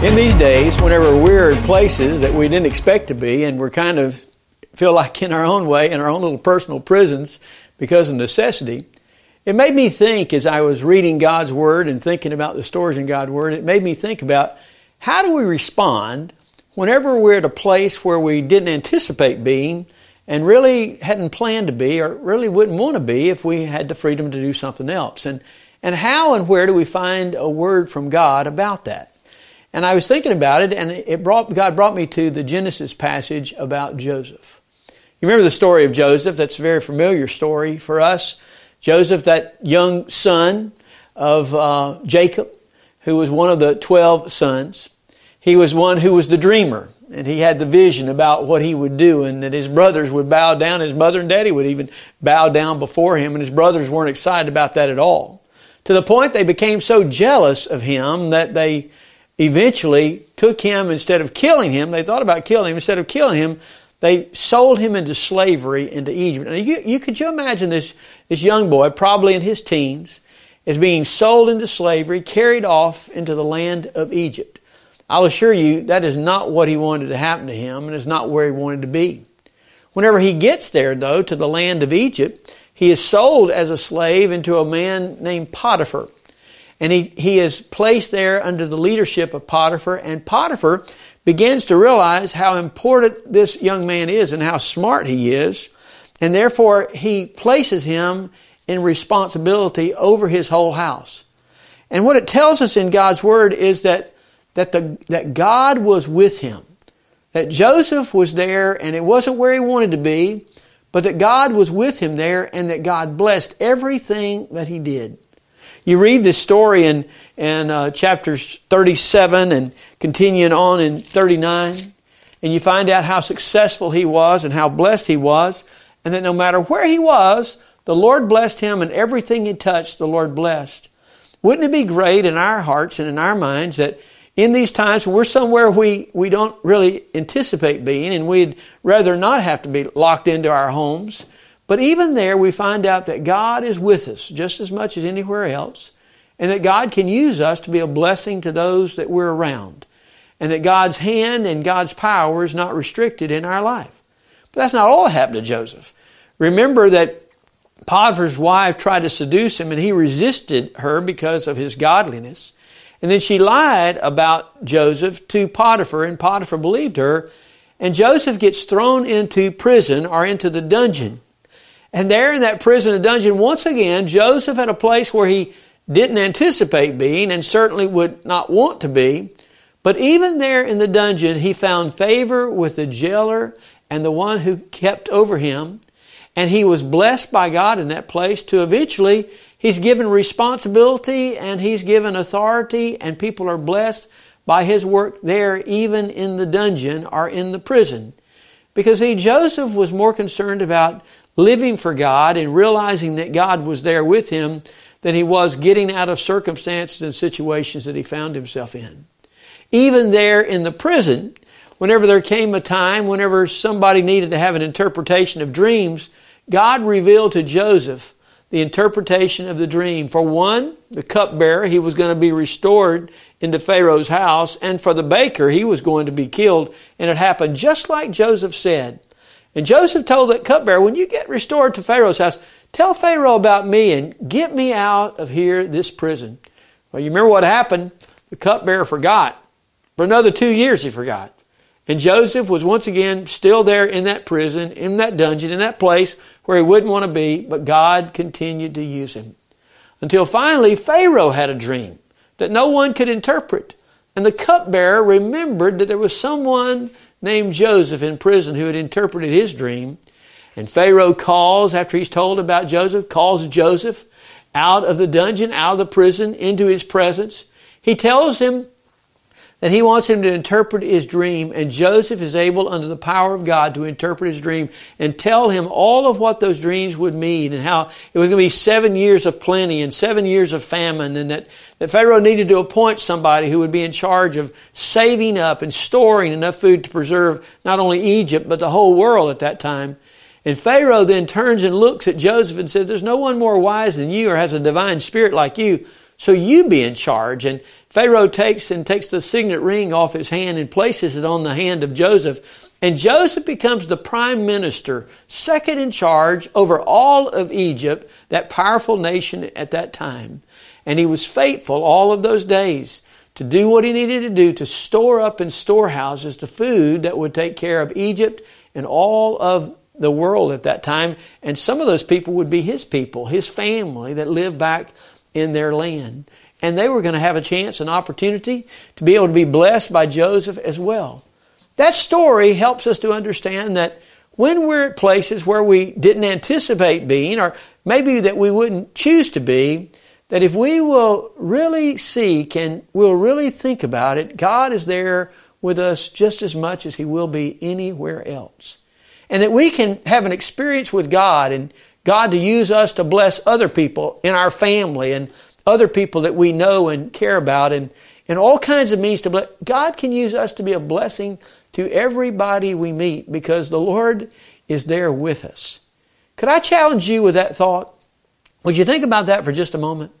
In these days, whenever we're in places that we didn't expect to be, and we're kind of feel like in our own way, in our own little personal prisons because of necessity, it made me think as I was reading God's Word and thinking about the stories in God's Word, it made me think about how do we respond whenever we're at a place where we didn't anticipate being and really hadn't planned to be or really wouldn't want to be if we had the freedom to do something else. And, and how and where do we find a word from God about that? And I was thinking about it, and it brought, God brought me to the Genesis passage about Joseph. You remember the story of Joseph? That's a very familiar story for us. Joseph, that young son of uh, Jacob, who was one of the 12 sons, he was one who was the dreamer, and he had the vision about what he would do, and that his brothers would bow down. His mother and daddy would even bow down before him, and his brothers weren't excited about that at all. To the point they became so jealous of him that they eventually took him instead of killing him. They thought about killing him. Instead of killing him, they sold him into slavery into Egypt. And you, you could you imagine this, this young boy, probably in his teens, is being sold into slavery, carried off into the land of Egypt. I'll assure you that is not what he wanted to happen to him and is not where he wanted to be. Whenever he gets there, though, to the land of Egypt, he is sold as a slave into a man named Potiphar. And he, he is placed there under the leadership of Potiphar, and Potiphar begins to realize how important this young man is and how smart he is, and therefore he places him in responsibility over his whole house. And what it tells us in God's Word is that, that, the, that God was with him. That Joseph was there and it wasn't where he wanted to be, but that God was with him there and that God blessed everything that he did. You read this story in, in uh, chapters 37 and continuing on in 39, and you find out how successful he was and how blessed he was, and that no matter where he was, the Lord blessed him, and everything he touched, the Lord blessed. Wouldn't it be great in our hearts and in our minds that in these times we're somewhere we, we don't really anticipate being, and we'd rather not have to be locked into our homes? But even there, we find out that God is with us just as much as anywhere else, and that God can use us to be a blessing to those that we're around, and that God's hand and God's power is not restricted in our life. But that's not all that happened to Joseph. Remember that Potiphar's wife tried to seduce him, and he resisted her because of his godliness. And then she lied about Joseph to Potiphar, and Potiphar believed her. And Joseph gets thrown into prison or into the dungeon. And there in that prison and dungeon, once again, Joseph had a place where he didn't anticipate being and certainly would not want to be. But even there in the dungeon, he found favor with the jailer and the one who kept over him. And he was blessed by God in that place to eventually, he's given responsibility and he's given authority, and people are blessed by his work there, even in the dungeon or in the prison. Because he, Joseph was more concerned about living for God and realizing that God was there with him than he was getting out of circumstances and situations that he found himself in. Even there in the prison, whenever there came a time, whenever somebody needed to have an interpretation of dreams, God revealed to Joseph the interpretation of the dream. For one, the cupbearer, he was going to be restored into Pharaoh's house, and for the baker, he was going to be killed. And it happened just like Joseph said. And Joseph told that cupbearer, when you get restored to Pharaoh's house, tell Pharaoh about me and get me out of here, this prison. Well, you remember what happened? The cupbearer forgot. For another two years, he forgot. And Joseph was once again still there in that prison, in that dungeon, in that place where he wouldn't want to be, but God continued to use him. Until finally, Pharaoh had a dream that no one could interpret. And the cupbearer remembered that there was someone named Joseph in prison who had interpreted his dream. And Pharaoh calls, after he's told about Joseph, calls Joseph out of the dungeon, out of the prison, into his presence. He tells him that he wants him to interpret his dream, and Joseph is able, under the power of God, to interpret his dream and tell him all of what those dreams would mean and how it was going to be seven years of plenty and seven years of famine, and that, that Pharaoh needed to appoint somebody who would be in charge of saving up and storing enough food to preserve not only Egypt, but the whole world at that time. And Pharaoh then turns and looks at Joseph and says, There's no one more wise than you or has a divine spirit like you. So you be in charge. And Pharaoh takes and takes the signet ring off his hand and places it on the hand of Joseph. And Joseph becomes the prime minister, second in charge over all of Egypt, that powerful nation at that time. And he was faithful all of those days to do what he needed to do to store up in storehouses the food that would take care of Egypt and all of the world at that time. And some of those people would be his people, his family that lived back in their land. And they were going to have a chance, an opportunity to be able to be blessed by Joseph as well. That story helps us to understand that when we're at places where we didn't anticipate being, or maybe that we wouldn't choose to be, that if we will really seek and we'll really think about it, God is there with us just as much as He will be anywhere else. And that we can have an experience with God and God to use us to bless other people in our family and other people that we know and care about and, and all kinds of means to bless. God can use us to be a blessing to everybody we meet because the Lord is there with us. Could I challenge you with that thought? Would you think about that for just a moment?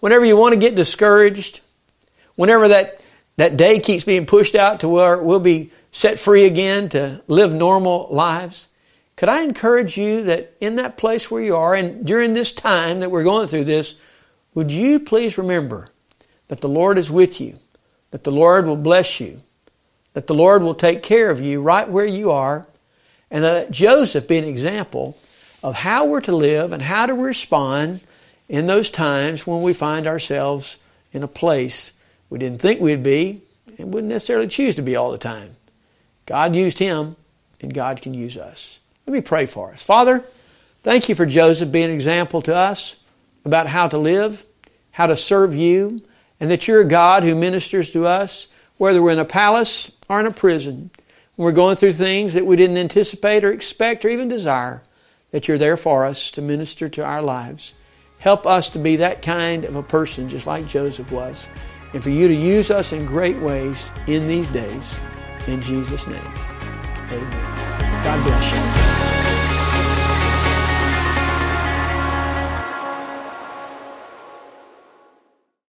Whenever you want to get discouraged, whenever that, that day keeps being pushed out to where we'll be set free again to live normal lives, could I encourage you that in that place where you are and during this time that we're going through this, would you please remember that the Lord is with you, that the Lord will bless you, that the Lord will take care of you right where you are, and that Joseph be an example of how we're to live and how to respond in those times when we find ourselves in a place we didn't think we'd be and wouldn't necessarily choose to be all the time. God used him, and God can use us. Let me pray for us. Father, thank you for Joseph being an example to us about how to live, how to serve you, and that you're a God who ministers to us, whether we're in a palace or in a prison. When we're going through things that we didn't anticipate or expect or even desire, that you're there for us to minister to our lives. Help us to be that kind of a person, just like Joseph was, and for you to use us in great ways in these days. In Jesus' name, amen. God bless you.